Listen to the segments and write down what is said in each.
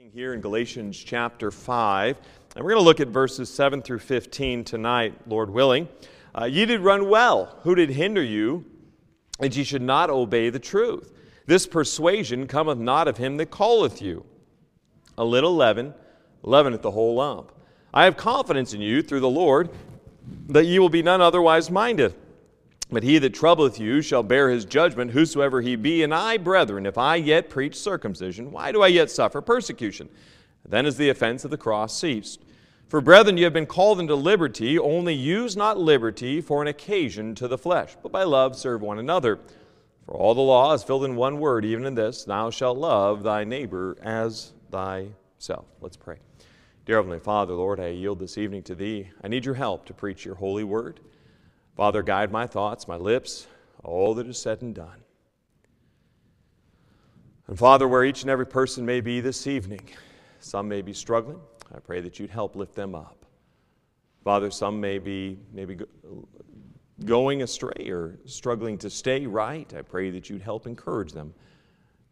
looking here in Galatians chapter 5, and we're going to look at verses 7 through 15 tonight, Lord willing. Uh, ye did run well. Who did hinder you that ye should not obey the truth? This persuasion cometh not of him that calleth you. A little leaven leaveneth the whole lump. I have confidence in you through the Lord that ye will be none otherwise minded. But he that troubleth you shall bear his judgment, whosoever he be. And I, brethren, if I yet preach circumcision, why do I yet suffer persecution? Then is the offense of the cross ceased. For brethren, you have been called into liberty, only use not liberty for an occasion to the flesh, but by love serve one another. For all the law is filled in one word, even in this Thou shalt love thy neighbor as thyself. Let's pray. Dear Heavenly Father, Lord, I yield this evening to Thee. I need your help to preach your holy word. Father, guide my thoughts, my lips, all that is said and done. And Father, where each and every person may be this evening, some may be struggling. I pray that you'd help lift them up. Father, some may be maybe going astray or struggling to stay right. I pray that you'd help encourage them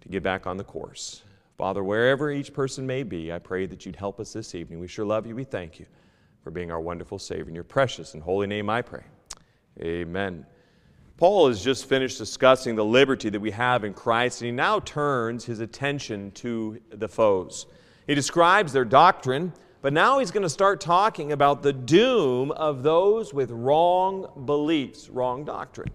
to get back on the course. Father, wherever each person may be, I pray that you'd help us this evening. We sure love you. We thank you for being our wonderful Savior. In your precious and holy name, I pray. Amen. Paul has just finished discussing the liberty that we have in Christ, and he now turns his attention to the foes. He describes their doctrine, but now he's going to start talking about the doom of those with wrong beliefs, wrong doctrine.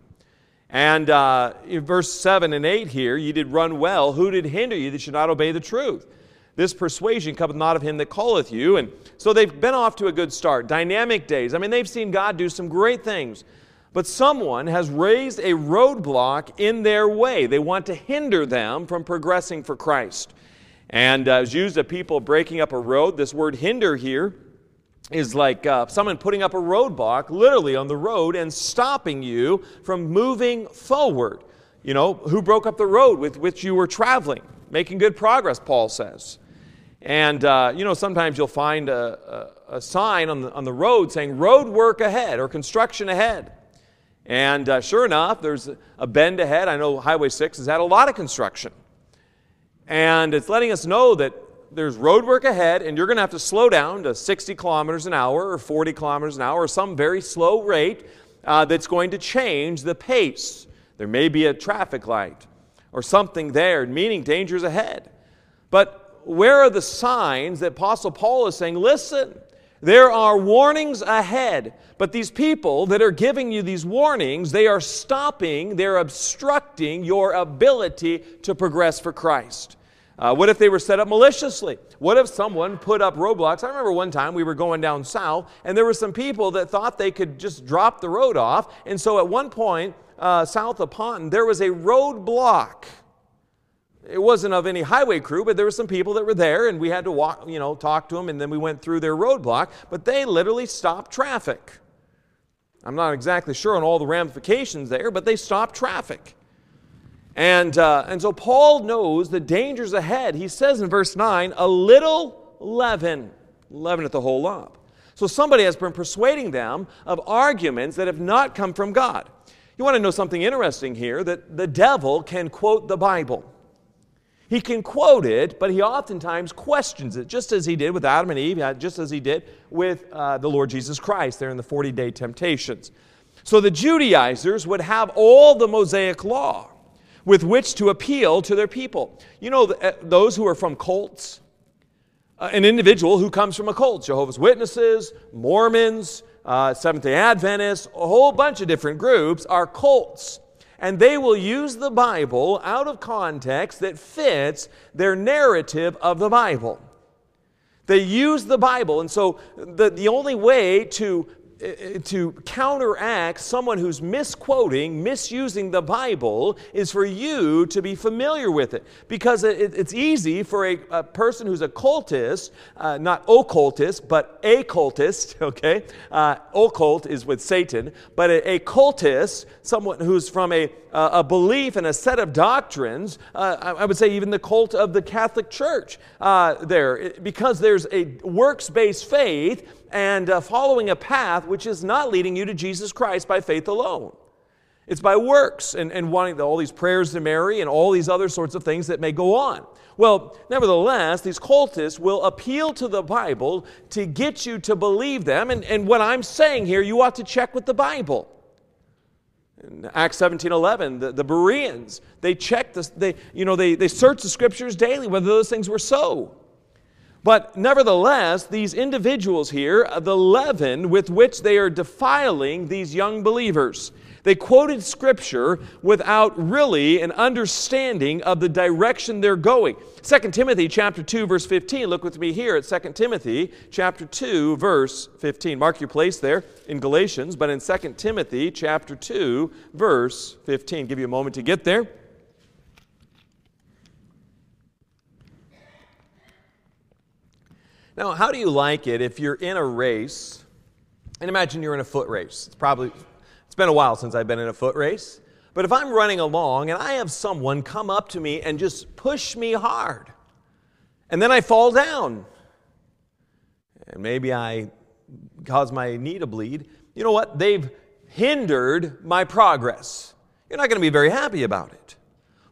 And uh, in verse 7 and 8 here, ye did run well. Who did hinder you that should not obey the truth? This persuasion cometh not of him that calleth you. And so they've been off to a good start. Dynamic days. I mean, they've seen God do some great things. But someone has raised a roadblock in their way. They want to hinder them from progressing for Christ. And uh, it's used of people breaking up a road. This word hinder here is like uh, someone putting up a roadblock literally on the road and stopping you from moving forward. You know, who broke up the road with which you were traveling? Making good progress, Paul says. And, uh, you know, sometimes you'll find a, a, a sign on the, on the road saying road work ahead or construction ahead. And uh, sure enough, there's a bend ahead. I know Highway 6 has had a lot of construction. And it's letting us know that there's road work ahead, and you're going to have to slow down to 60 kilometers an hour or 40 kilometers an hour or some very slow rate uh, that's going to change the pace. There may be a traffic light or something there, meaning dangers ahead. But where are the signs that Apostle Paul is saying, listen, there are warnings ahead, but these people that are giving you these warnings, they are stopping, they're obstructing your ability to progress for Christ. Uh, what if they were set up maliciously? What if someone put up roadblocks? I remember one time we were going down south, and there were some people that thought they could just drop the road off. And so at one point, uh, south of Ponton, there was a roadblock it wasn't of any highway crew, but there were some people that were there, and we had to walk, you know, talk to them, and then we went through their roadblock. But they literally stopped traffic. I'm not exactly sure on all the ramifications there, but they stopped traffic. And, uh, and so Paul knows the dangers ahead. He says in verse 9, a little leaven, leaven at the whole lump. So somebody has been persuading them of arguments that have not come from God. You want to know something interesting here that the devil can quote the Bible. He can quote it, but he oftentimes questions it, just as he did with Adam and Eve, just as he did with uh, the Lord Jesus Christ there in the 40 day temptations. So the Judaizers would have all the Mosaic law with which to appeal to their people. You know, uh, those who are from cults, uh, an individual who comes from a cult, Jehovah's Witnesses, Mormons, uh, Seventh day Adventists, a whole bunch of different groups are cults and they will use the Bible out of context that fits their narrative of the Bible. They use the Bible, and so the, the only way to to counteract someone who's misquoting, misusing the Bible, is for you to be familiar with it. Because it, it's easy for a, a, person who's a cultist, uh, not occultist, but a cultist, okay? Uh, occult is with Satan, but a, a cultist, someone who's from a, a belief and a set of doctrines, uh, I, I, would say even the cult of the Catholic Church uh, there, because there's a works based faith and uh, following a path which is not leading you to Jesus Christ by faith alone. It's by works and, and wanting all these prayers to Mary and all these other sorts of things that may go on. Well, nevertheless, these cultists will appeal to the Bible to get you to believe them. And, and what I'm saying here, you ought to check with the Bible. In Acts 17 11, the, the Bereans, they checked this, they, you know, they, they searched the scriptures daily whether those things were so. But nevertheless, these individuals here, uh, the leaven with which they are defiling these young believers, they quoted scripture without really an understanding of the direction they're going. 2 Timothy chapter 2 verse 15. Look with me here at 2 Timothy chapter 2 verse 15. Mark your place there in Galatians, but in 2 Timothy chapter 2 verse 15. Give you a moment to get there. Now, how do you like it if you're in a race? And imagine you're in a foot race. It's probably it's been a while since I've been in a foot race. But if I'm running along and I have someone come up to me and just push me hard, and then I fall down, and maybe I cause my knee to bleed, you know what? They've hindered my progress. You're not going to be very happy about it.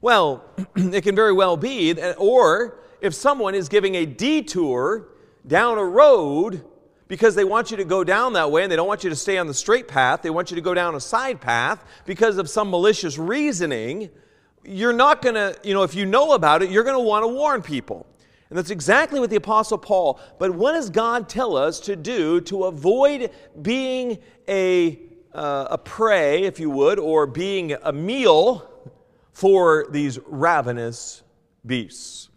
Well, it can very well be, that, or if someone is giving a detour down a road because they want you to go down that way and they don't want you to stay on the straight path. They want you to go down a side path because of some malicious reasoning. You're not going to, you know, if you know about it, you're going to want to warn people. And that's exactly what the Apostle Paul, but what does God tell us to do to avoid being a, uh, a prey, if you would, or being a meal for these ravenous beasts?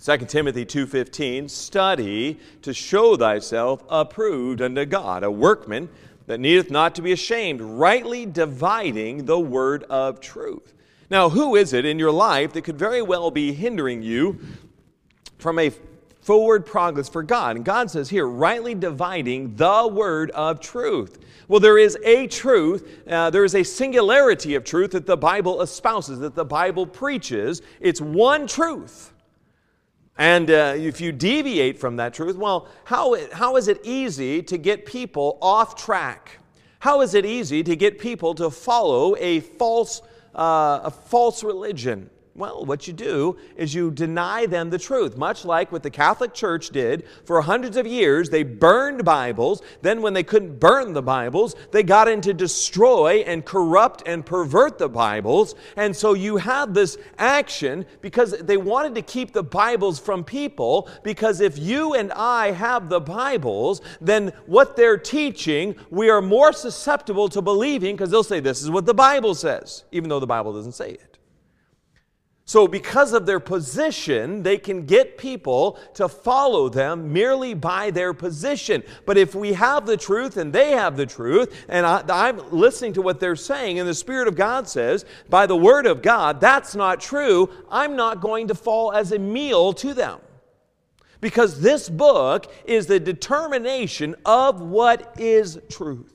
2 Timothy 2:15 study to show thyself approved unto God a workman that needeth not to be ashamed rightly dividing the word of truth. Now who is it in your life that could very well be hindering you from a forward progress for God? And God says here rightly dividing the word of truth. Well, there is a truth, uh, there is a singularity of truth that the Bible espouses, that the Bible preaches. It's one truth. And uh, if you deviate from that truth, well, how, how is it easy to get people off track? How is it easy to get people to follow a false, uh, a false religion? Well, what you do is you deny them the truth, much like what the Catholic Church did for hundreds of years. They burned Bibles. Then, when they couldn't burn the Bibles, they got into destroy and corrupt and pervert the Bibles. And so you have this action because they wanted to keep the Bibles from people. Because if you and I have the Bibles, then what they're teaching, we are more susceptible to believing because they'll say, This is what the Bible says, even though the Bible doesn't say it. So, because of their position, they can get people to follow them merely by their position. But if we have the truth and they have the truth, and I, am listening to what they're saying, and the Spirit of God says, by the Word of God, that's not true, I'm not going to fall as a meal to them. Because this book is the determination of what is truth.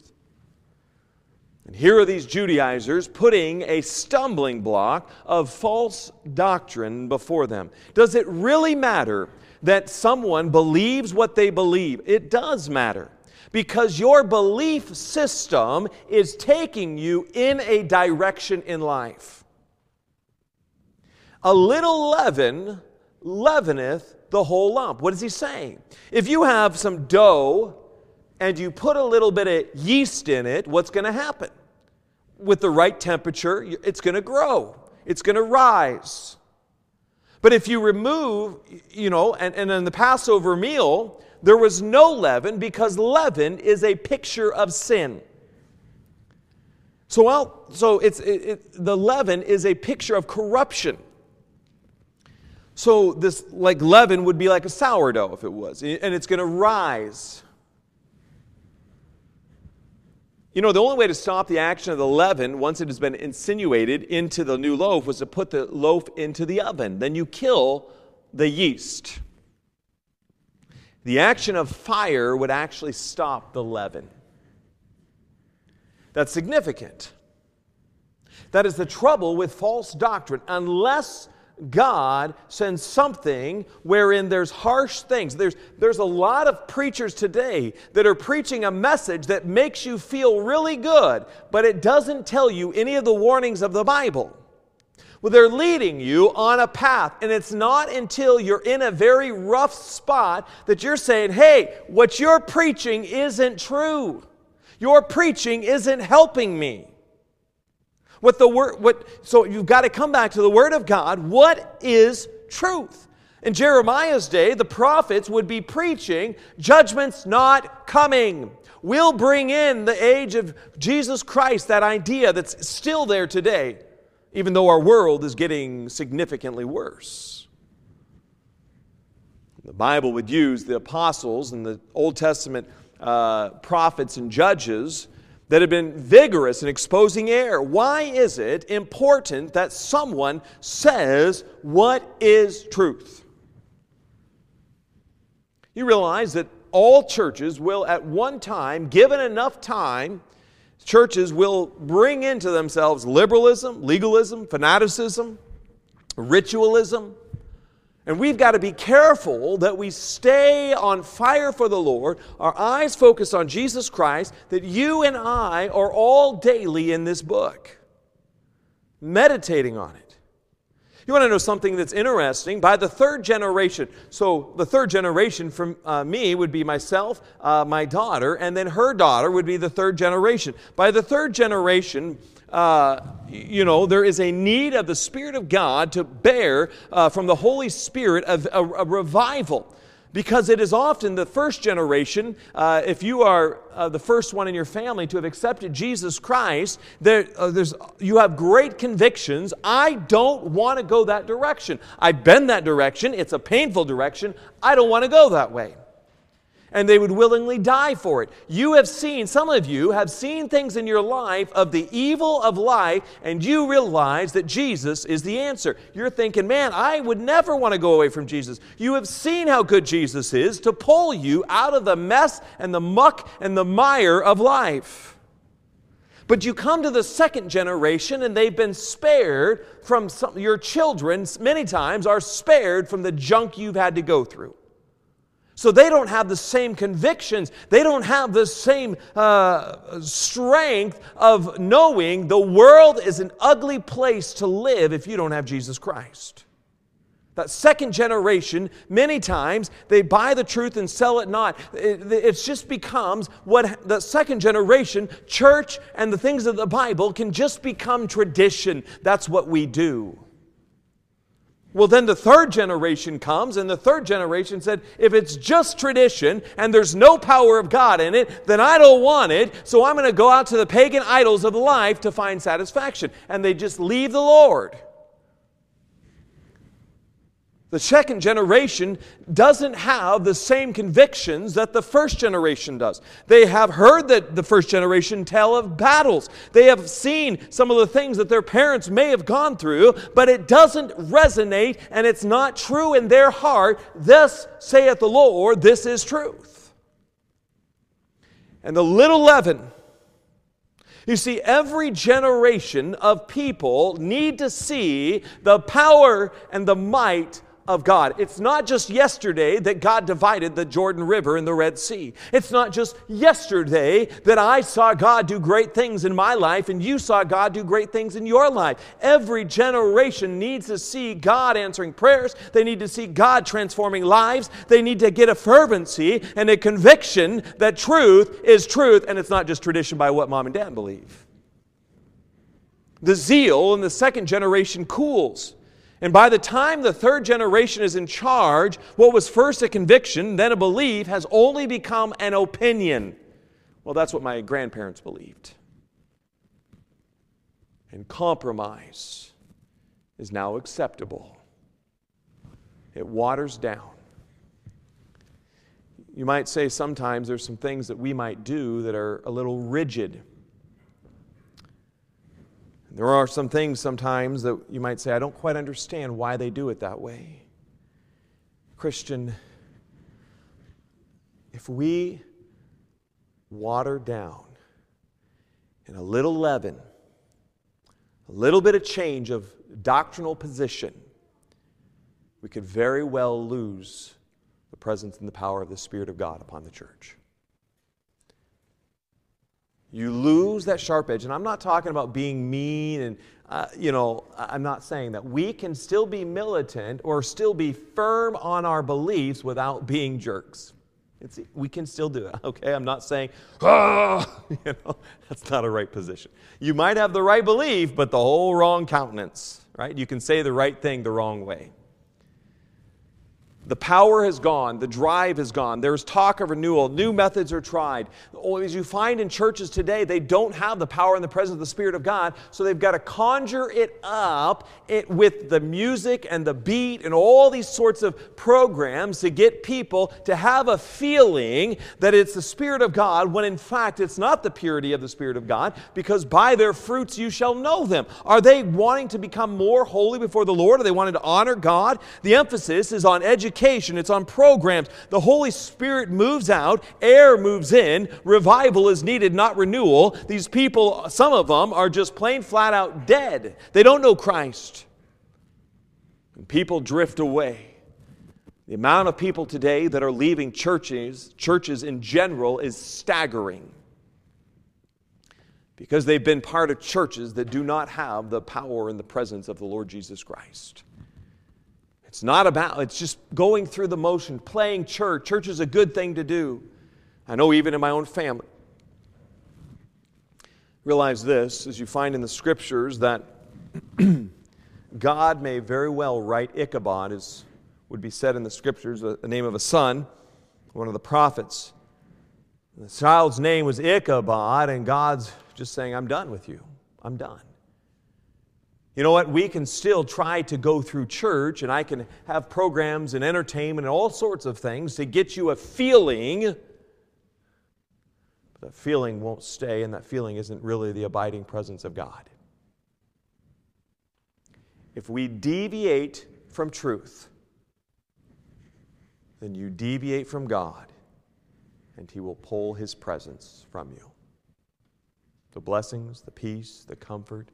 And here are these Judaizers putting a stumbling block of false doctrine before them. Does it really matter that someone believes what they believe? It does matter because your belief system is taking you in a direction in life. A little leaven leaveneth the whole lump. What is he saying? If you have some dough and you put a little bit of yeast in it, what's going to happen? With the right temperature, it's going to grow, it's going to rise. But if you remove, you know, and, and in the Passover meal, there was no leaven because leaven is a picture of sin. So, well, so it's it, it, the leaven is a picture of corruption. So this like leaven would be like a sourdough if it was, and it's going to rise. You know, the only way to stop the action of the leaven once it has been insinuated into the new loaf was to put the loaf into the oven. Then you kill the yeast. The action of fire would actually stop the leaven. That's significant. That is the trouble with false doctrine. Unless God sends something wherein there's harsh things. There's, there's a lot of preachers today that are preaching a message that makes you feel really good, but it doesn't tell you any of the warnings of the Bible. Well, they're leading you on a path, and it's not until you're in a very rough spot that you're saying, hey, what you're preaching isn't true. Your preaching isn't helping me. What the word what so you've got to come back to the word of God. What is truth? In Jeremiah's day, the prophets would be preaching, judgment's not coming. We'll bring in the age of Jesus Christ, that idea that's still there today, even though our world is getting significantly worse. The Bible would use the apostles and the Old Testament uh, prophets and judges that have been vigorous in exposing error. Why is it important that someone says what is truth? You realize that all churches will, at one time, given enough time, churches will bring into themselves liberalism, legalism, fanaticism, ritualism, and we've got to be careful that we stay on fire for the Lord, our eyes focused on Jesus Christ, that you and I are all daily in this book, meditating on it. You want to know something that's interesting? By the third generation, so the third generation from uh, me would be myself, uh, my daughter, and then her daughter would be the third generation. By the third generation, uh, you know, there is a need of the Spirit of God to bear uh, from the Holy Spirit a, a, a, revival. Because it is often the first generation, uh, if you are uh, the first one in your family to have accepted Jesus Christ, there, uh, there's, you have great convictions. I don't want to go that direction. I've been that direction. It's a painful direction. I don't want to go that way and they would willingly die for it. You have seen, some of you have seen things in your life of the evil of life, and you realize that Jesus is the answer. You're thinking, man, I would never want to go away from Jesus. You have seen how good Jesus is to pull you out of the mess and the muck and the mire of life. But you come to the second generation and they've been spared from some, your children, many times, are spared from the junk you've had to go through. So they don't have the same convictions. They don't have the same uh, strength of knowing the world is an ugly place to live if you don't have Jesus Christ. That second generation, many times, they buy the truth and sell it not. It, it just becomes what the second generation, church and the things of the Bible can just become tradition. That's what we do. Well, then the third generation comes, and the third generation said, if it's just tradition and there's no power of God in it, then I don't want it, so I'm going to go out to the pagan idols of life to find satisfaction. And they just leave the Lord. The second generation doesn't have the same convictions that the first generation does. They have heard that the first generation tell of battles. They have seen some of the things that their parents may have gone through, but it doesn't resonate and it's not true in their heart. Thus saith the Lord, this is truth. And the little leaven you see, every generation of people need to see the power and the might of God. It's not just yesterday that God divided the Jordan River and the Red Sea. It's not just yesterday that I saw God do great things in my life and you saw God do great things in your life. Every generation needs to see God answering prayers. They need to see God transforming lives. They need to get a fervency and a conviction that truth is truth and it's not just tradition by what mom and dad believe. The zeal in the second generation cools. And by the time the third generation is in charge, what was first a conviction, then a belief, has only become an opinion. Well, that's what my grandparents believed. And compromise is now acceptable, it waters down. You might say sometimes there's some things that we might do that are a little rigid. There are some things sometimes that you might say, I don't quite understand why they do it that way. Christian, if we water down in a little leaven, a little bit of change of doctrinal position, we could very well lose the presence and the power of the Spirit of God upon the church. You lose that sharp edge. And I'm not talking about being mean and, uh, you know, I'm not saying that. We can still be militant or still be firm on our beliefs without being jerks. It's, we can still do it, okay? I'm not saying, ah, you know, that's not a right position. You might have the right belief, but the whole wrong countenance, right? You can say the right thing the wrong way. The power has gone, the drive has gone. There's talk of renewal, new methods are tried. As you find in churches today, they don't have the power and the presence of the Spirit of God, so they've got to conjure it up it, with the music and the beat and all these sorts of programs to get people to have a feeling that it's the Spirit of God, when in fact it's not the purity of the Spirit of God, because by their fruits you shall know them. Are they wanting to become more holy before the Lord? Are they wanting to honor God? The emphasis is on education education, it's on programs. The Holy Spirit moves out, air moves in, revival is needed, not renewal. These people, some of them, are just plain flat out dead. They don't know Christ. And people drift away. The amount of people today that are leaving churches, churches in general, is staggering because they've been part of churches that do not have the power and the presence of the Lord Jesus Christ. It's not about, it's just going through the motion, playing church. Church is a good thing to do. I know even in my own family. Realize this, as you find in the scriptures, that God may very well write Ichabod, as would be said in the scriptures, the name of a son, one of the prophets. The child's name was Ichabod, and God's just saying, I'm done with you. I'm done. You know what? We can still try to go through church, and I can have programs and entertainment and all sorts of things to get you a feeling. But that feeling won't stay, and that feeling isn't really the abiding presence of God. If we deviate from truth, then you deviate from God, and He will pull His presence from you. The blessings, the peace, the comfort,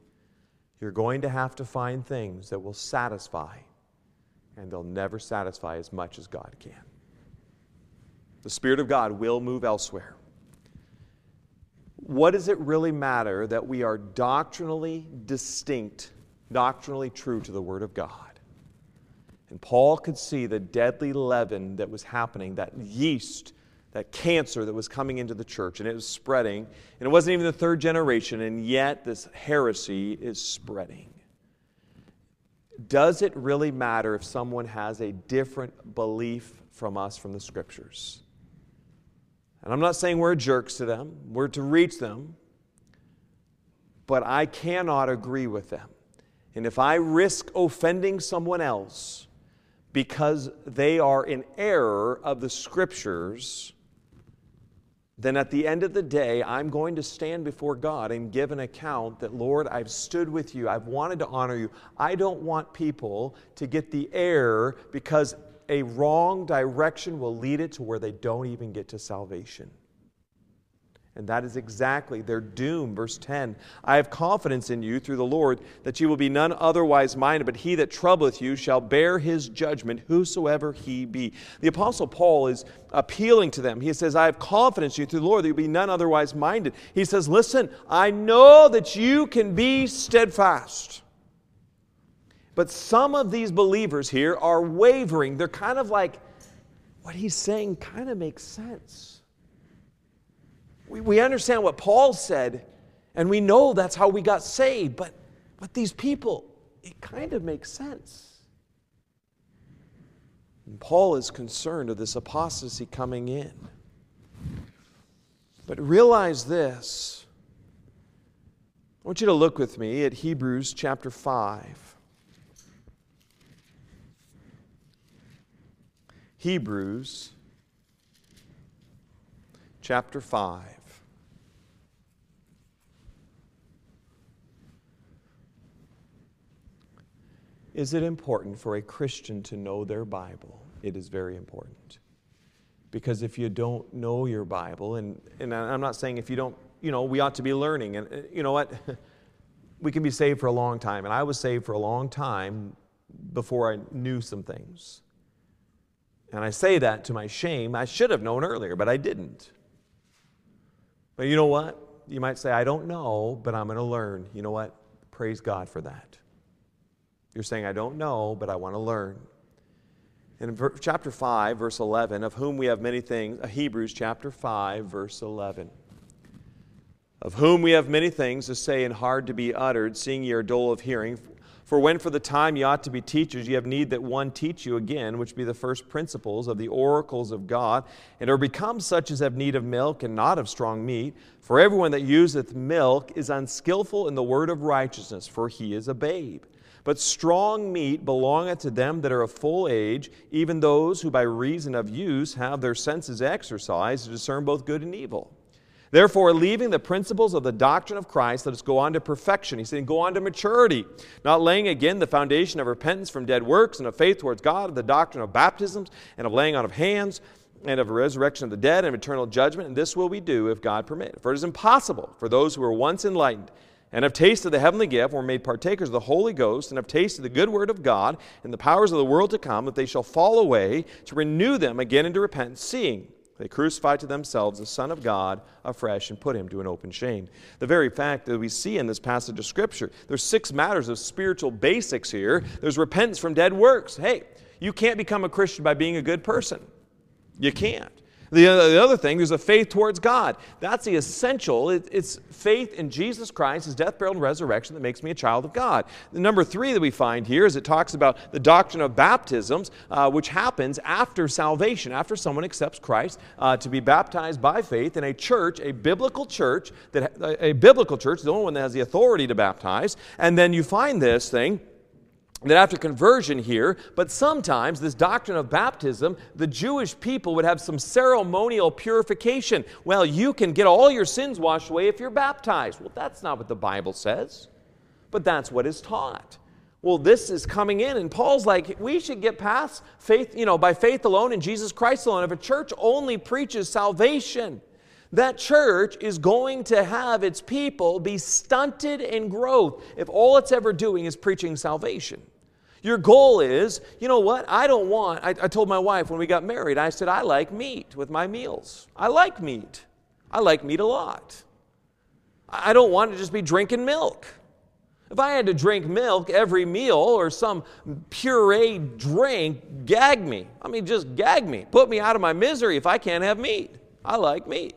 you're going to have to find things that will satisfy, and they'll never satisfy as much as God can. The Spirit of God will move elsewhere. What does it really matter that we are doctrinally distinct, doctrinally true to the Word of God? And Paul could see the deadly leaven that was happening, that yeast that cancer that was coming into the church and it was spreading. And it wasn't even the third generation, and yet this heresy is spreading. Does it really matter if someone has a different belief from us from the scriptures? And I'm not saying we're jerks to them, we're to reach them, but I cannot agree with them. And if I risk offending someone else because they are in error of the scriptures, then at the end of the day, I'm going to stand before God and give an account that, Lord, I've stood with you. I've wanted to honor you. I don't want people to get the error because a wrong direction will lead it to where they don't even get to salvation. And that is exactly their doom. Verse 10 I have confidence in you through the Lord that you will be none otherwise minded, but he that troubleth you shall bear his judgment, whosoever he be. The Apostle Paul is appealing to them. He says, I have confidence in you through the Lord that you'll be none otherwise minded. He says, Listen, I know that you can be steadfast. But some of these believers here are wavering. They're kind of like, what he's saying kind of makes sense. We, we understand what Paul said, and we know that's how we got saved, but, but these people, it kind of makes sense. And Paul is concerned of this apostasy coming in. But realize this. I want you to look with me at Hebrews chapter 5. Hebrews chapter 5. Is it important for a Christian to know their Bible? It is very important. Because if you don't know your Bible, and, and I'm not saying if you don't, you know, we ought to be learning. And you know what? we can be saved for a long time. And I was saved for a long time before I knew some things. And I say that to my shame. I should have known earlier, but I didn't. But you know what? You might say, I don't know, but I'm going to learn. You know what? Praise God for that. You're saying, I don't know, but I want to learn. In chapter 5, verse 11, of whom we have many things, uh, Hebrews chapter 5, verse 11. Of whom we have many things to say and hard to be uttered, seeing ye are dull of hearing. For when for the time ye ought to be teachers, ye have need that one teach you again, which be the first principles of the oracles of God, and are become such as have need of milk and not of strong meat. For everyone that useth milk is unskillful in the word of righteousness, for he is a babe. But strong meat belongeth to them that are of full age, even those who by reason of use have their senses exercised to discern both good and evil. Therefore, leaving the principles of the doctrine of Christ, let us go on to perfection. He's saying, go on to maturity, not laying again the foundation of repentance from dead works and of faith towards God, of the doctrine of baptisms, and of laying on of hands, and of resurrection of the dead, and of eternal judgment. And this will we do if God permit. For it is impossible for those who were once enlightened and have tasted the heavenly gift, were made partakers of the Holy Ghost, and have tasted the good word of God and the powers of the world to come, that they shall fall away to renew them again into repentance, seeing they crucify to themselves the Son of God afresh and put him to an open shame. The very fact that we see in this passage of Scripture, there's six matters of spiritual basics here. There's repentance from dead works. Hey, you can't become a Christian by being a good person. You can't. The, the other thing, there's a faith towards God. That's the essential. It, it's faith in Jesus Christ, his death, burial, and resurrection that makes me a child of God. The number three that we find here is it talks about the doctrine of baptisms, uh, which happens after salvation, after someone accepts Christ uh, to be baptized by faith in a church, a biblical church, that a, a biblical church, the only one that has the authority to baptize. And then you find this thing that after conversion here, but sometimes this doctrine of baptism, the Jewish people would have some ceremonial purification. Well, you can get all your sins washed away if you're baptized. Well, that's not what the Bible says, but that's what is taught. Well, this is coming in, and Paul's like, we should get past faith, you know, by faith alone in Jesus Christ alone. If a church only preaches salvation, that church is going to have its people be stunted in growth if all it's ever doing is preaching salvation. Your goal is, you know what? I don't want, I, I, told my wife when we got married, I said, I like meat with my meals. I like meat. I like meat a lot. I don't want to just be drinking milk. If I had to drink milk every meal or some puree drink, gag me. I mean, just gag me. Put me out of my misery if I can't have meat. I like meat.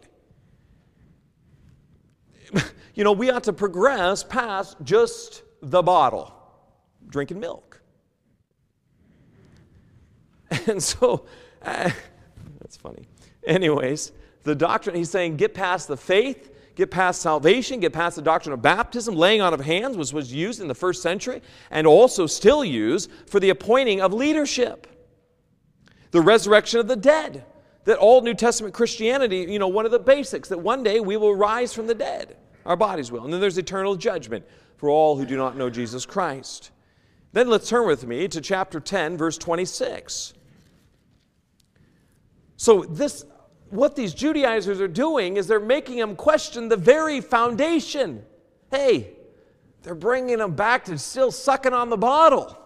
you know, we ought to progress past just the bottle, drinking milk. And so, uh, that's funny. Anyways, the doctrine, he's saying, get past the faith, get past salvation, get past the doctrine of baptism, laying on of hands, which was used in the first century and also still used for the appointing of leadership. The resurrection of the dead, that all New Testament Christianity, you know, one of the basics, that one day we will rise from the dead, our bodies will. And then there's eternal judgment for all who do not know Jesus Christ. Then let's turn with me to chapter 10, verse 26. So, this, what these Judaizers are doing is they're making them question the very foundation. Hey, they're bringing them back to still sucking on the bottle.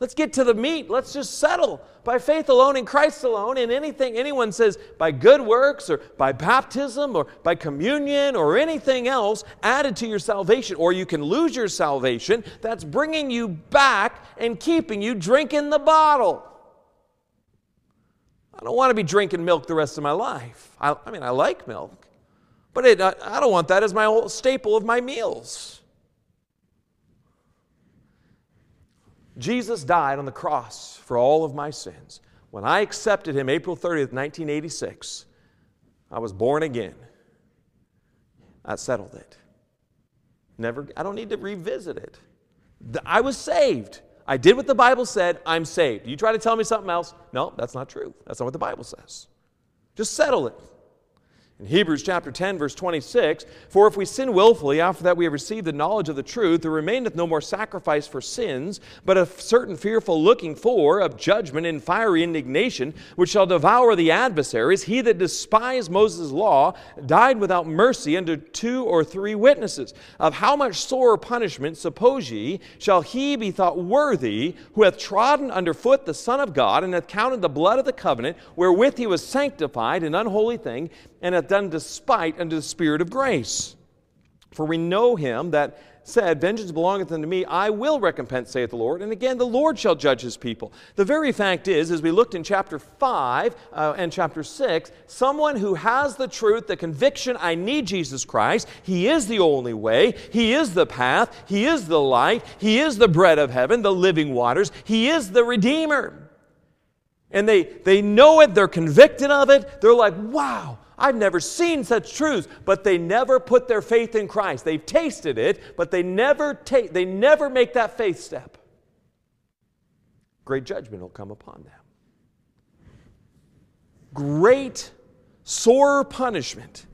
Let's get to the meat. Let's just settle by faith alone in Christ alone. And anything anyone says by good works or by baptism or by communion or anything else added to your salvation, or you can lose your salvation, that's bringing you back and keeping you drinking the bottle. I don't want to be drinking milk the rest of my life. I, I mean, I like milk, but it, I, I don't want that as my staple of my meals. Jesus died on the cross for all of my sins. When I accepted him April 30th, 1986, I was born again. I settled it. Never, I don't need to revisit it. I was saved. I did what the Bible said, I'm saved. You try to tell me something else? No, that's not true. That's not what the Bible says. Just settle it. In Hebrews chapter 10, verse 26, for if we sin willfully after that we have received the knowledge of the truth, there remaineth no more sacrifice for sins, but a certain fearful looking for of judgment and fiery indignation, which shall devour the adversaries. He that despised Moses' law died without mercy under two or three witnesses. Of how much sore punishment, suppose ye, shall he be thought worthy who hath trodden under foot the Son of God, and hath counted the blood of the covenant, wherewith he was sanctified, an unholy thing, and hath done despite unto the Spirit of grace. For we know him that said, Vengeance belongeth unto me, I will recompense, saith the Lord. And again, the Lord shall judge his people. The very fact is, as we looked in chapter 5 uh, and chapter 6, someone who has the truth, the conviction, I need Jesus Christ, He is the only way, He is the path, He is the light, He is the bread of heaven, the living waters, He is the Redeemer. And they, they know it, they're convicted of it, they're like, wow, I've never seen such truths, but they never put their faith in Christ. They've tasted it, but they never take they never make that faith step. Great judgment will come upon them. Great sore punishment.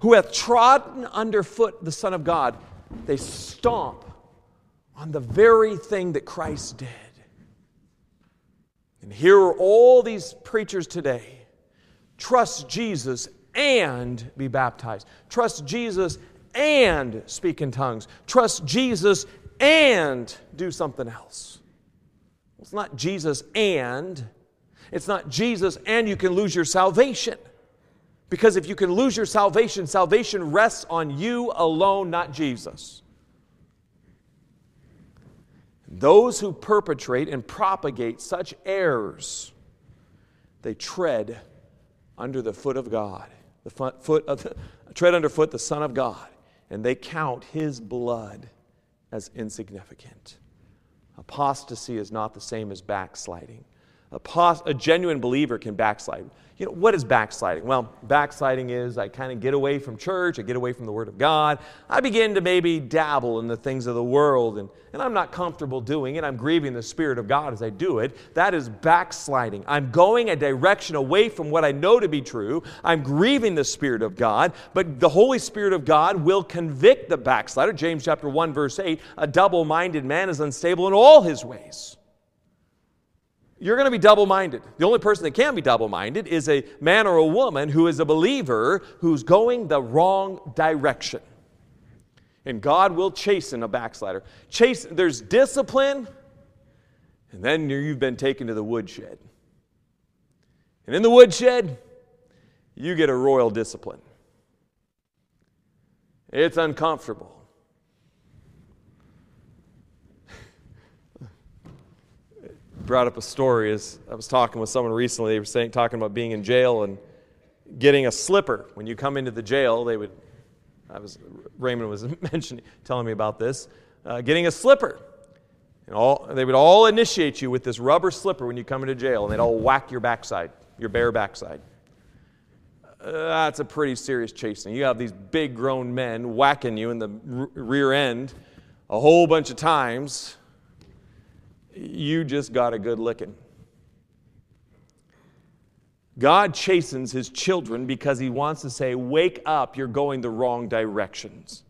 Who hath trodden underfoot the Son of God, they stomp on the very thing that Christ did. And here are all these preachers today. Trust Jesus and be baptized. Trust Jesus and speak in tongues. Trust Jesus and do something else. It's not Jesus and. It's not Jesus and you can lose your salvation. Because if you can lose your salvation, salvation rests on you alone, not Jesus. Those who perpetrate and propagate such errors, they tread under the foot of God the foot of the, tread underfoot the Son of God, and they count his blood as insignificant. Apostasy is not the same as backsliding. Apost- a genuine believer can backslide. You know, what is backsliding? Well, backsliding is I kind of get away from church, I get away from the Word of God. I begin to maybe dabble in the things of the world, and, and I'm not comfortable doing it. I'm grieving the Spirit of God as I do it. That is backsliding. I'm going a direction away from what I know to be true. I'm grieving the Spirit of God, but the Holy Spirit of God will convict the backslider. James chapter 1, verse 8 a double minded man is unstable in all his ways you're going to be double minded. The only person that can be double minded is a man or a woman who is a believer who's going the wrong direction. And God will chasten a backslider. Chase, there's discipline, and then you've been taken to the woodshed. And in the woodshed, you get a royal discipline. It's uncomfortable. Brought up a story as I was talking with someone recently. They were saying, talking about being in jail and getting a slipper. When you come into the jail, they would, I was, Raymond was mentioning, telling me about this, uh, getting a slipper. And all, they would all initiate you with this rubber slipper when you come into jail, and they'd all whack your backside, your bare backside. Uh, that's a pretty serious chastening. You have these big grown men whacking you in the r- rear end a whole bunch of times you just got a good licking. God chastens his children because he wants to say, Wake up, you're going the wrong directions.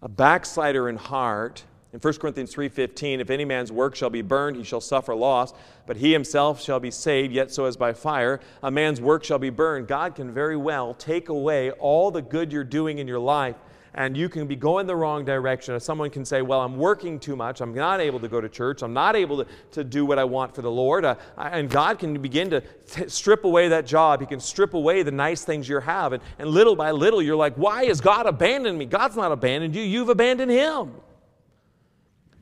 A backslider in heart, in 1 Corinthians 3:15, if any man's work shall be burned, he shall suffer loss, but he himself shall be saved, yet so as by fire. A man's work shall be burned. God can very well take away all the good you're doing in your life and you can be going the wrong direction. Someone can say, Well, I'm working too much. I'm not able to go to church. I'm not able to, to do what I want for the Lord. Uh, and God can begin to t- strip away that job. He can strip away the nice things you have. And, and little by little, you're like, Why has God abandoned me? God's not abandoned you, you've abandoned Him.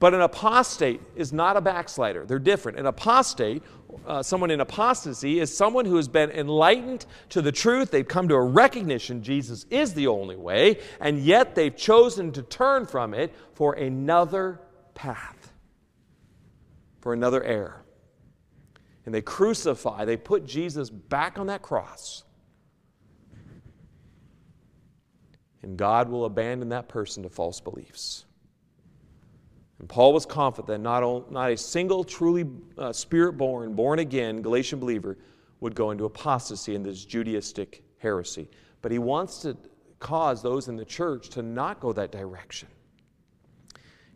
But an apostate is not a backslider. They're different. An apostate, uh, someone in apostasy, is someone who has been enlightened to the truth. They've come to a recognition Jesus is the only way, and yet they've chosen to turn from it for another path, for another error. And they crucify, they put Jesus back on that cross. And God will abandon that person to false beliefs. And Paul was confident that not, not a single truly uh, spirit born, born again Galatian believer would go into apostasy and this Judaistic heresy. But he wants to cause those in the church to not go that direction.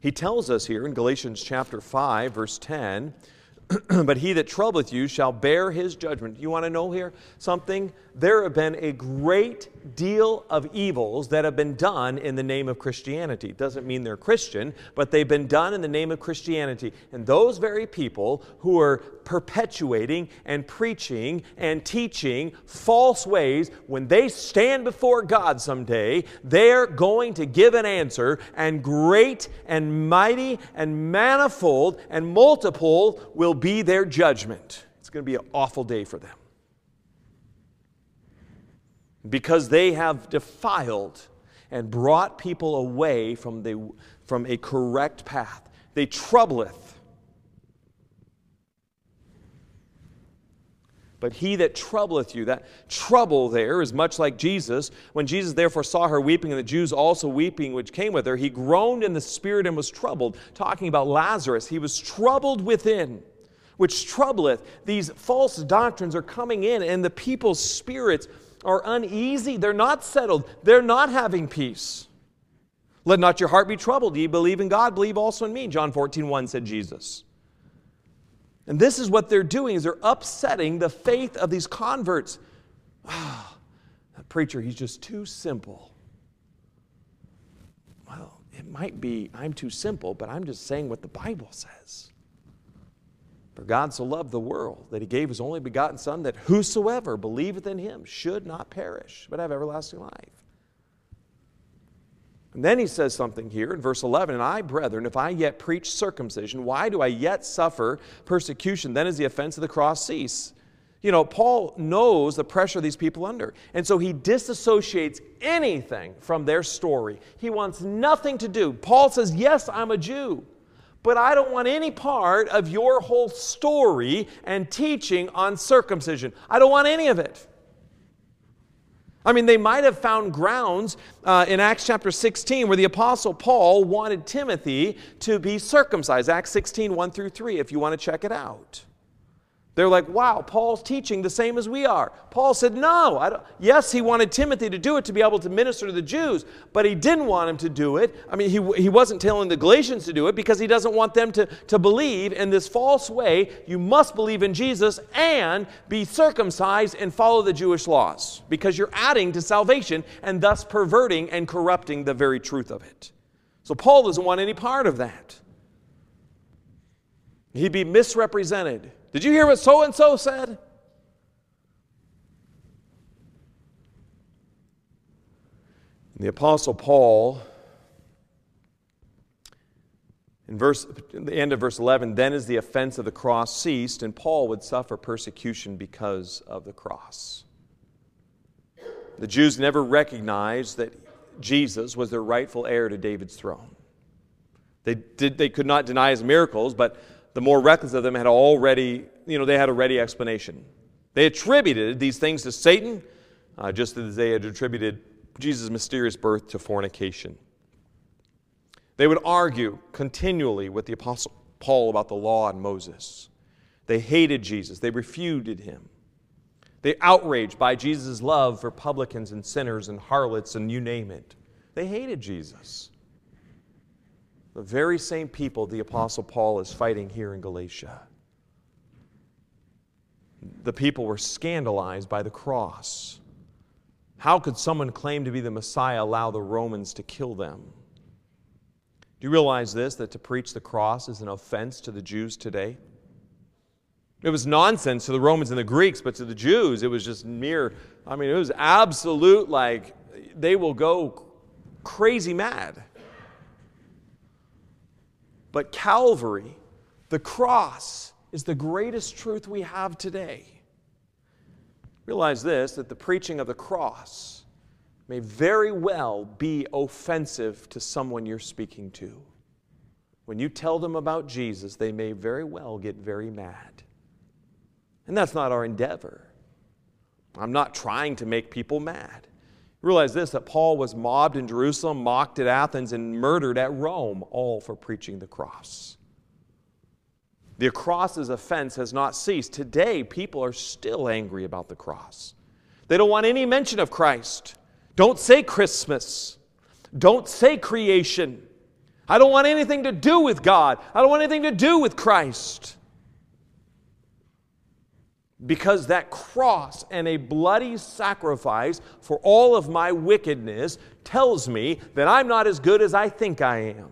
He tells us here in Galatians chapter 5, verse 10 but he that troubleth you shall bear his judgment. You want to know here something? There have been a great deal of evils that have been done in the name of Christianity. Doesn't mean they're Christian, but they've been done in the name of Christianity. And those very people who are perpetuating and preaching and teaching false ways, when they stand before God someday, they're going to give an answer, and great and mighty and manifold and multiple will be their judgment. It's going to be an awful day for them. Because they have defiled and brought people away from, the, from a correct path. They troubleth But he that troubleth you, that trouble there is much like Jesus. When Jesus therefore saw her weeping, and the Jews also weeping, which came with her, he groaned in the spirit and was troubled. Talking about Lazarus, he was troubled within, which troubleth. These false doctrines are coming in, and the people's spirits are uneasy. They're not settled, they're not having peace. Let not your heart be troubled. Ye believe in God, believe also in me. John 14, 1 said Jesus. And this is what they're doing is they're upsetting the faith of these converts. Ah, that preacher, he's just too simple. Well, it might be I'm too simple, but I'm just saying what the Bible says. For God so loved the world that he gave his only begotten Son, that whosoever believeth in him should not perish, but have everlasting life. And then he says something here in verse 11 And I, brethren, if I yet preach circumcision, why do I yet suffer persecution? Then is the offense of the cross cease. You know, Paul knows the pressure these people under. And so he disassociates anything from their story. He wants nothing to do. Paul says, Yes, I'm a Jew, but I don't want any part of your whole story and teaching on circumcision. I don't want any of it. I mean, they might have found grounds uh, in Acts chapter 16 where the Apostle Paul wanted Timothy to be circumcised. Acts 16, 1 through 3, if you want to check it out. They're like, wow, Paul's teaching the same as we are. Paul said, no. yes, he wanted Timothy to do it to be able to minister to the Jews, but he didn't want him to do it. I mean, he, he wasn't telling the Galatians to do it because he doesn't want them to, to believe in this false way. You must believe in Jesus and be circumcised and follow the Jewish laws because you're adding to salvation and thus perverting and corrupting the very truth of it. So Paul doesn't want any part of that. He'd be misrepresented. Did you hear what so and so said? The Apostle Paul, in verse, the end of verse 11, then as the offense of the cross ceased, and Paul would suffer persecution because of the cross. The Jews never recognized that Jesus was their rightful heir to David's throne. They, did, they could not deny his miracles, but the more reckless of them had already, you know, they had a ready explanation. They attributed these things to Satan, uh, just as they had attributed Jesus' mysterious birth to fornication. They would argue continually with the Apostle Paul about the law and Moses. They hated Jesus, they refuted him. They outraged by Jesus' love for publicans and sinners and harlots and you name it. They hated Jesus. The very same people the Apostle Paul is fighting here in Galatia. The people were scandalized by the cross. How could someone claim to be the Messiah allow the Romans to kill them? Do you realize this that to preach the cross is an offense to the Jews today? It was nonsense to the Romans and the Greeks, but to the Jews, it was just mere, I mean, it was absolute, like, they will go crazy mad. But Calvary, the cross, is the greatest truth we have today. Realize this that the preaching of the cross may very well be offensive to someone you're speaking to. When you tell them about Jesus, they may very well get very mad. And that's not our endeavor. I'm not trying to make people mad. Realize this that Paul was mobbed in Jerusalem, mocked at Athens, and murdered at Rome, all for preaching the cross. The cross's offense has not ceased. Today, people are still angry about the cross. They don't want any mention of Christ. Don't say Christmas. Don't say creation. I don't want anything to do with God. I don't want anything to do with Christ. Because that cross and a bloody sacrifice for all of my wickedness tells me that I'm not as good as I think I am.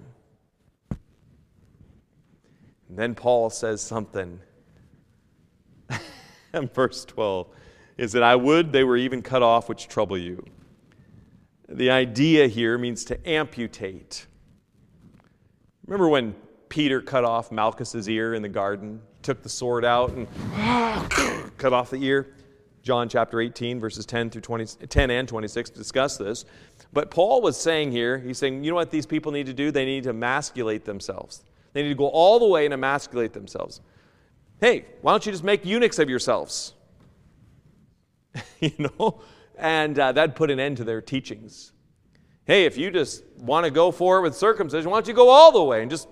And then Paul says something in verse 12 is that I would they were even cut off which trouble you. The idea here means to amputate. Remember when Peter cut off Malchus's ear in the garden? Took the sword out and cut off the ear. John chapter 18, verses 10 through 20, 10 and 26 discuss this. But Paul was saying here, he's saying, you know what these people need to do? They need to emasculate themselves. They need to go all the way and emasculate themselves. Hey, why don't you just make eunuchs of yourselves? you know? And uh, that put an end to their teachings. Hey, if you just want to go for it with circumcision, why don't you go all the way and just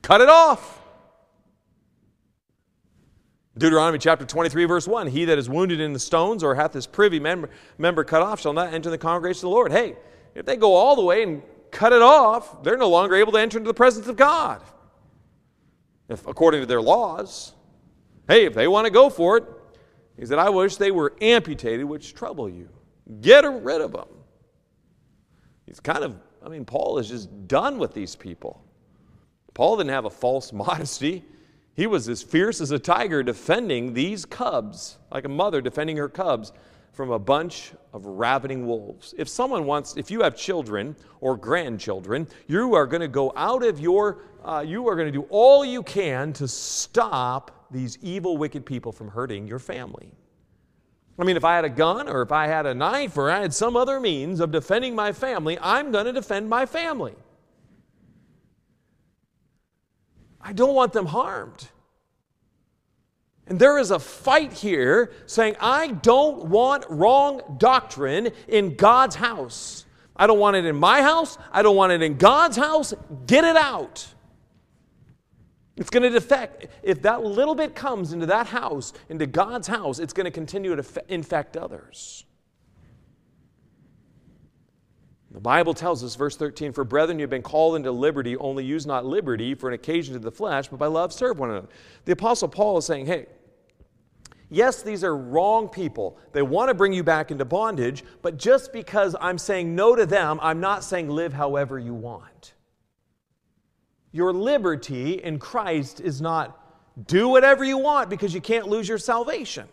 cut it off? Deuteronomy chapter 23, verse 1 He that is wounded in the stones or hath his privy member, member cut off shall not enter the congregation of the Lord. Hey, if they go all the way and cut it off, they're no longer able to enter into the presence of God if, according to their laws. Hey, if they want to go for it, he said, I wish they were amputated, which trouble you. Get rid of them. He's kind of, I mean, Paul is just done with these people. Paul didn't have a false modesty. He was as fierce as a tiger defending these cubs, like a mother defending her cubs from a bunch of ravening wolves. If someone wants, if you have children or grandchildren, you are going to go out of your, uh, you are going to do all you can to stop these evil, wicked people from hurting your family. I mean, if I had a gun or if I had a knife or I had some other means of defending my family, I'm going to defend my family. I don't want them harmed. And there is a fight here saying, I don't want wrong doctrine in God's house. I don't want it in my house. I don't want it in God's house. Get it out. It's going to defect. If that little bit comes into that house, into God's house, it's going to continue to infect others. The Bible tells us, verse 13, For brethren, you have been called into liberty, only use not liberty for an occasion to the flesh, but by love serve one another. The Apostle Paul is saying, Hey, Yes, these are wrong people. They want to bring you back into bondage, but just because I'm saying no to them, I'm not saying live however you want. Your liberty in Christ is not do whatever you want because you can't lose your salvation.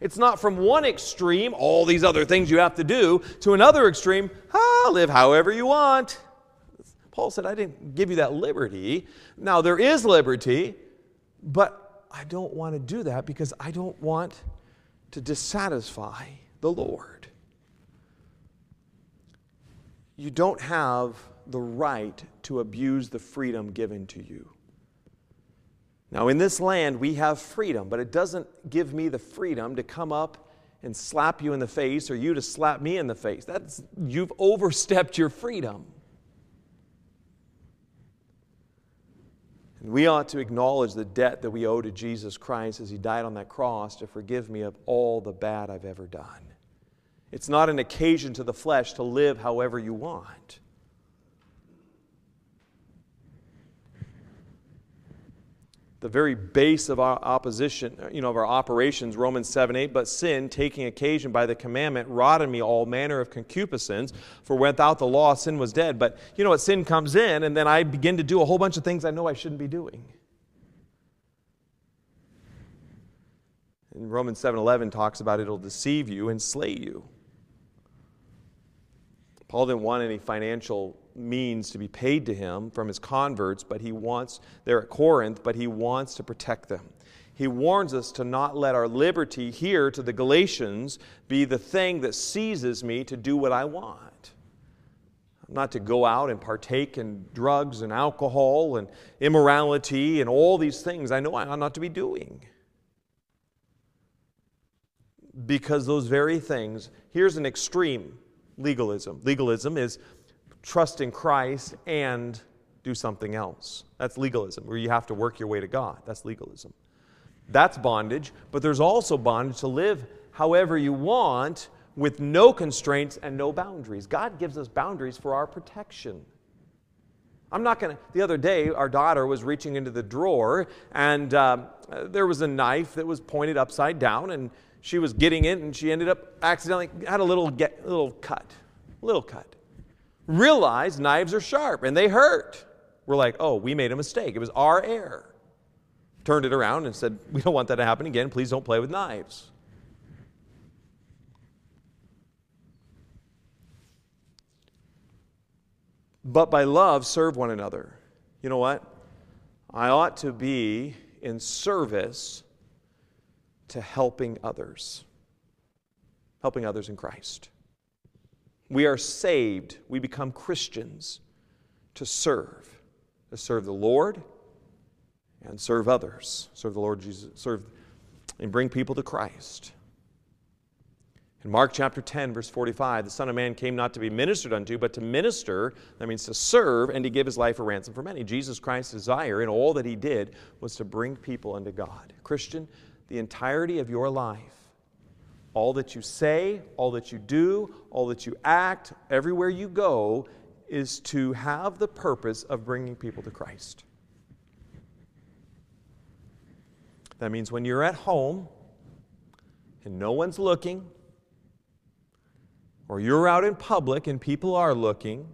It's not from one extreme, all these other things you have to do, to another extreme, ah, live however you want. Paul said, I didn't give you that liberty. Now, there is liberty, but I don't want to do that because I don't want to dissatisfy the Lord. You don't have the right to abuse the freedom given to you. Now, in this land, we have freedom, but it doesn't give me the freedom to come up and slap you in the face or you to slap me in the face. That's, you've overstepped your freedom. And we ought to acknowledge the debt that we owe to Jesus Christ as He died on that cross to forgive me of all the bad I've ever done. It's not an occasion to the flesh to live however you want. The very base of our opposition, uh, you know, of our operations, Romans 7 8, but sin, taking occasion by the commandment, wrought in me all manner of concupiscence, for without the law, sin was dead. But you know what? Sin comes in, and then I begin to do a whole bunch of things I know I shouldn't be doing. And Romans 7 11 talks about it'll deceive you and slay you. Paul didn't want any financial means to be paid to him from his converts, but he wants, they're at Corinth, but he wants to protect them. He warns us to not let our liberty here to the Galatians be the thing that seizes me to do what I want. Not to go out and partake in drugs and alcohol and immorality and all these things I know I ought not to be doing. Because those very things, here's an extreme legalism. Legalism is trust in Christ and do something else. That's legalism, where you have to work your way to God. That's legalism. That's bondage, but there's also bondage to live however you want with no constraints and no boundaries. God gives us boundaries for our protection. I'm not going to. The other day, our daughter was reaching into the drawer, and uh, there was a knife that was pointed upside down, and she was getting it, and she ended up accidentally had a little get, little cut, little cut. Realized knives are sharp and they hurt. We're like, oh, we made a mistake. It was our error. Turned it around and said, we don't want that to happen again. Please don't play with knives. but by love serve one another. You know what? I ought to be in service to helping others, helping others in Christ. We are saved, we become Christians to serve, to serve the Lord and serve others, serve the Lord Jesus, serve and bring people to Christ. In Mark chapter 10, verse 45, the Son of Man came not to be ministered unto, but to minister, that means to serve, and to give his life a ransom for many. Jesus Christ's desire in all that he did was to bring people unto God. Christian, the entirety of your life, all that you say, all that you do, all that you act, everywhere you go, is to have the purpose of bringing people to Christ. That means when you're at home and no one's looking, or you're out in public and people are looking,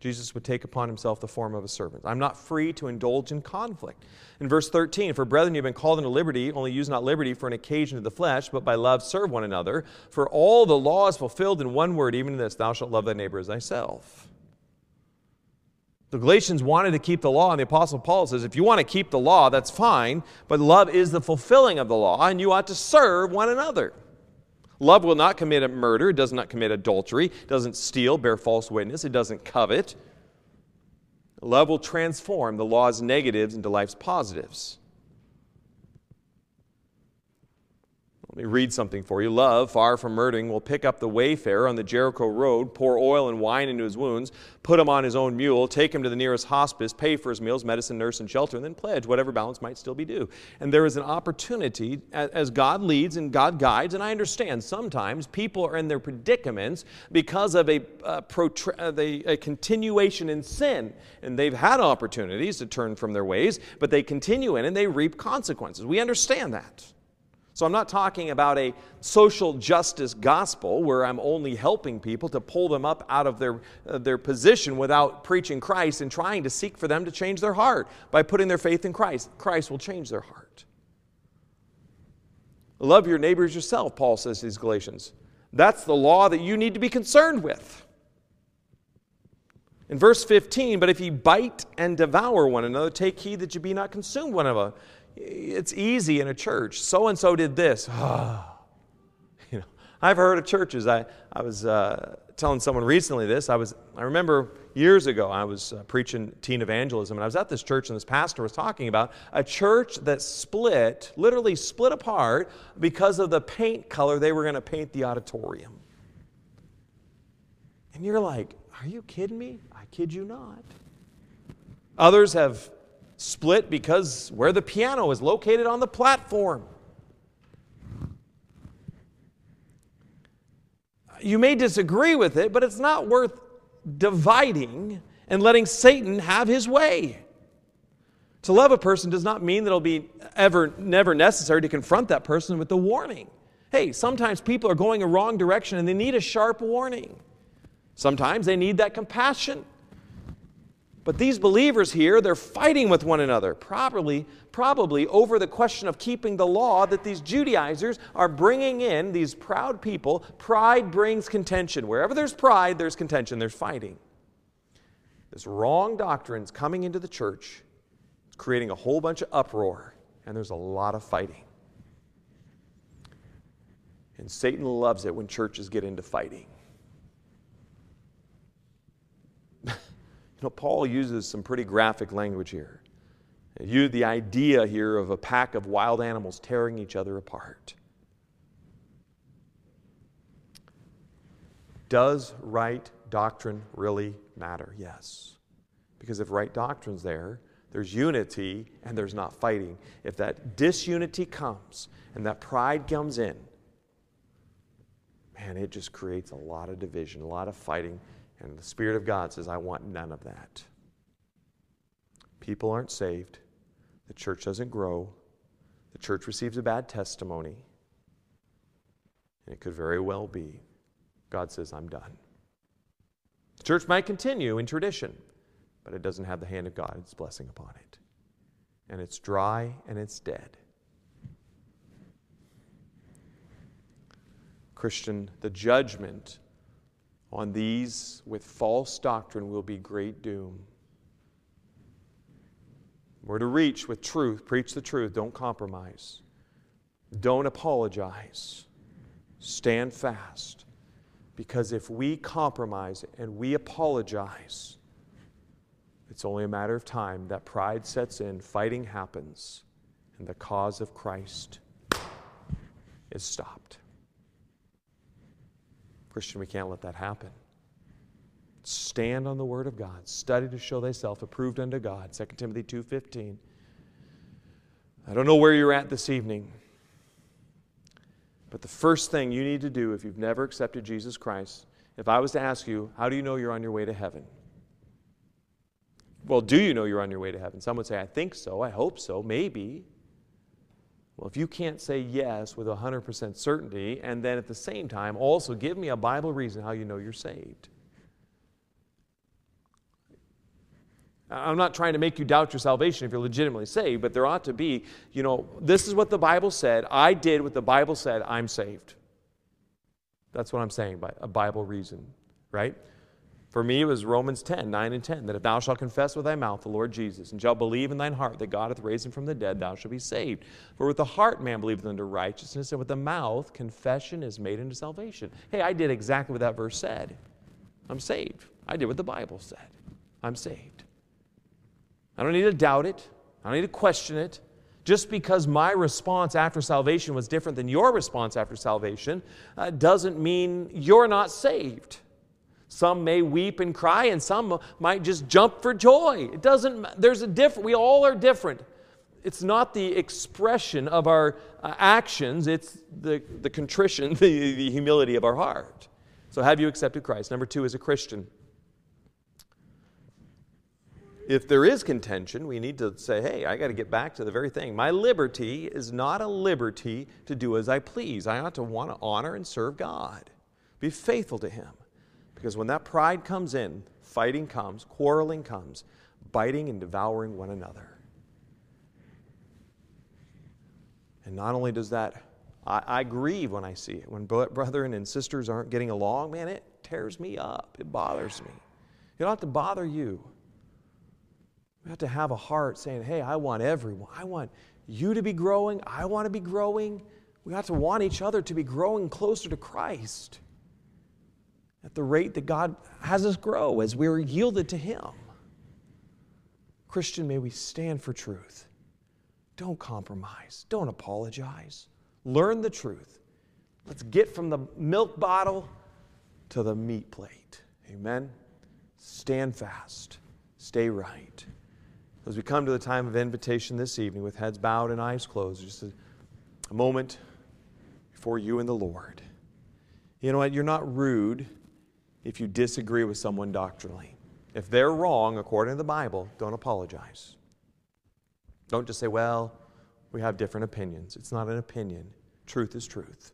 Jesus would take upon himself the form of a servant. I'm not free to indulge in conflict. In verse 13, for brethren, you've been called into liberty, only use not liberty for an occasion of the flesh, but by love serve one another. For all the law is fulfilled in one word, even this thou shalt love thy neighbor as thyself. The Galatians wanted to keep the law, and the Apostle Paul says, if you want to keep the law, that's fine, but love is the fulfilling of the law, and you ought to serve one another. Love will not commit a murder, it does not commit adultery, It doesn't steal, bear false witness, it doesn't covet. Love will transform the law's negatives into life's positives. Let me read something for you. Love, far from murdering, will pick up the wayfarer on the Jericho road, pour oil and wine into his wounds, put him on his own mule, take him to the nearest hospice, pay for his meals, medicine, nurse, and shelter, and then pledge whatever balance might still be due. And there is an opportunity as God leads and God guides, and I understand sometimes people are in their predicaments because of a, uh, protra- a, a continuation in sin. And they've had opportunities to turn from their ways, but they continue in and they reap consequences. We understand that. So I'm not talking about a social justice gospel where I'm only helping people to pull them up out of their, uh, their position without preaching Christ and trying to seek for them to change their heart by putting their faith in Christ. Christ will change their heart. Love your neighbors yourself, Paul says to these Galatians. That's the law that you need to be concerned with. In verse 15, but if ye bite and devour one another, take heed that you be not consumed one of another it's easy in a church. So and so did this. you know, I've heard of churches. I, I was uh, telling someone recently this. I was I remember years ago I was uh, preaching teen evangelism, and I was at this church, and this pastor was talking about a church that split, literally split apart because of the paint color they were going to paint the auditorium. And you're like, are you kidding me? Kid you not. Others have split because where the piano is located on the platform. You may disagree with it, but it's not worth dividing and letting Satan have his way. To love a person does not mean that it'll be ever never necessary to confront that person with the warning. Hey, sometimes people are going a wrong direction and they need a sharp warning. Sometimes they need that compassion. But these believers here, they're fighting with one another, probably, probably over the question of keeping the law that these Judaizers are bringing in, these proud people. Pride brings contention. Wherever there's pride, there's contention, there's fighting. This wrong doctrine is coming into the church, it's creating a whole bunch of uproar, and there's a lot of fighting. And Satan loves it when churches get into fighting. You know, Paul uses some pretty graphic language here. You, the idea here of a pack of wild animals tearing each other apart. Does right doctrine really matter? Yes. Because if right doctrine's there, there's unity and there's not fighting. If that disunity comes and that pride comes in, man, it just creates a lot of division, a lot of fighting. And the Spirit of God says, I want none of that. People aren't saved. The church doesn't grow. The church receives a bad testimony. And it could very well be God says, I'm done. The church might continue in tradition, but it doesn't have the hand of God's blessing upon it. And it's dry and it's dead. Christian, the judgment on these with false doctrine will be great doom. We're to reach with truth, preach the truth, don't compromise. Don't apologize. Stand fast. Because if we compromise and we apologize, it's only a matter of time that pride sets in, fighting happens, and the cause of Christ is stopped. Christian, we can't let that happen. Stand on the word of God. Study to show thyself approved unto God. 2 Timothy 2:15. I don't know where you're at this evening. But the first thing you need to do if you've never accepted Jesus Christ, if I was to ask you, how do you know you're on your way to heaven? Well, do you know you're on your way to heaven? Some would say, I think so, I hope so, maybe. Well, if you can't say yes with 100% certainty, and then at the same time also give me a Bible reason how you know you're saved. I'm not trying to make you doubt your salvation if you're legitimately saved, but there ought to be, you know, this is what the Bible said. I did what the Bible said. I'm saved. That's what I'm saying by a Bible reason, right? For me, it was Romans 10, 9 and 10, that if thou shalt confess with thy mouth the Lord Jesus, and shalt believe in thine heart that God hath raised him from the dead, thou shalt be saved. For with the heart man believeth unto righteousness, and with the mouth confession is made unto salvation. Hey, I did exactly what that verse said. I'm saved. I did what the Bible said. I'm saved. I don't need to doubt it. I don't need to question it. Just because my response after salvation was different than your response after salvation uh, doesn't mean you're not saved. Some may weep and cry, and some might just jump for joy. It doesn't, there's a different, we all are different. It's not the expression of our uh, actions, it's the, the contrition, the, the humility of our heart. So, have you accepted Christ? Number two, as a Christian, if there is contention, we need to say, hey, I got to get back to the very thing. My liberty is not a liberty to do as I please. I ought to want to honor and serve God, be faithful to Him. Because when that pride comes in, fighting comes, quarreling comes, biting and devouring one another. And not only does that, I, I grieve when I see it. When brethren and sisters aren't getting along, man, it tears me up. It bothers me. It ought to bother you. We have to have a heart saying, hey, I want everyone. I want you to be growing. I want to be growing. We have to want each other to be growing closer to Christ at the rate that God has us grow as we're yielded to Him. Christian, may we stand for truth. Don't compromise. Don't apologize. Learn the truth. Let's get from the milk bottle to the meat plate. Amen. Stand fast. Stay right. As we come to the time of invitation this evening with heads bowed and eyes closed, just a, a moment before you and the Lord. You know what? You're not rude if you disagree with someone doctrinally. If they're wrong according to the Bible, don't apologize. Don't just say, well, we have different opinions. It's not an opinion, truth is truth.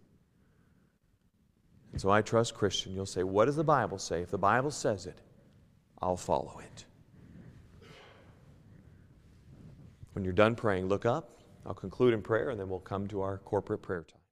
And so I trust Christian. You'll say, what does the Bible say? If the Bible says it, I'll follow it. When you're done praying, look up. I'll conclude in prayer, and then we'll come to our corporate prayer time.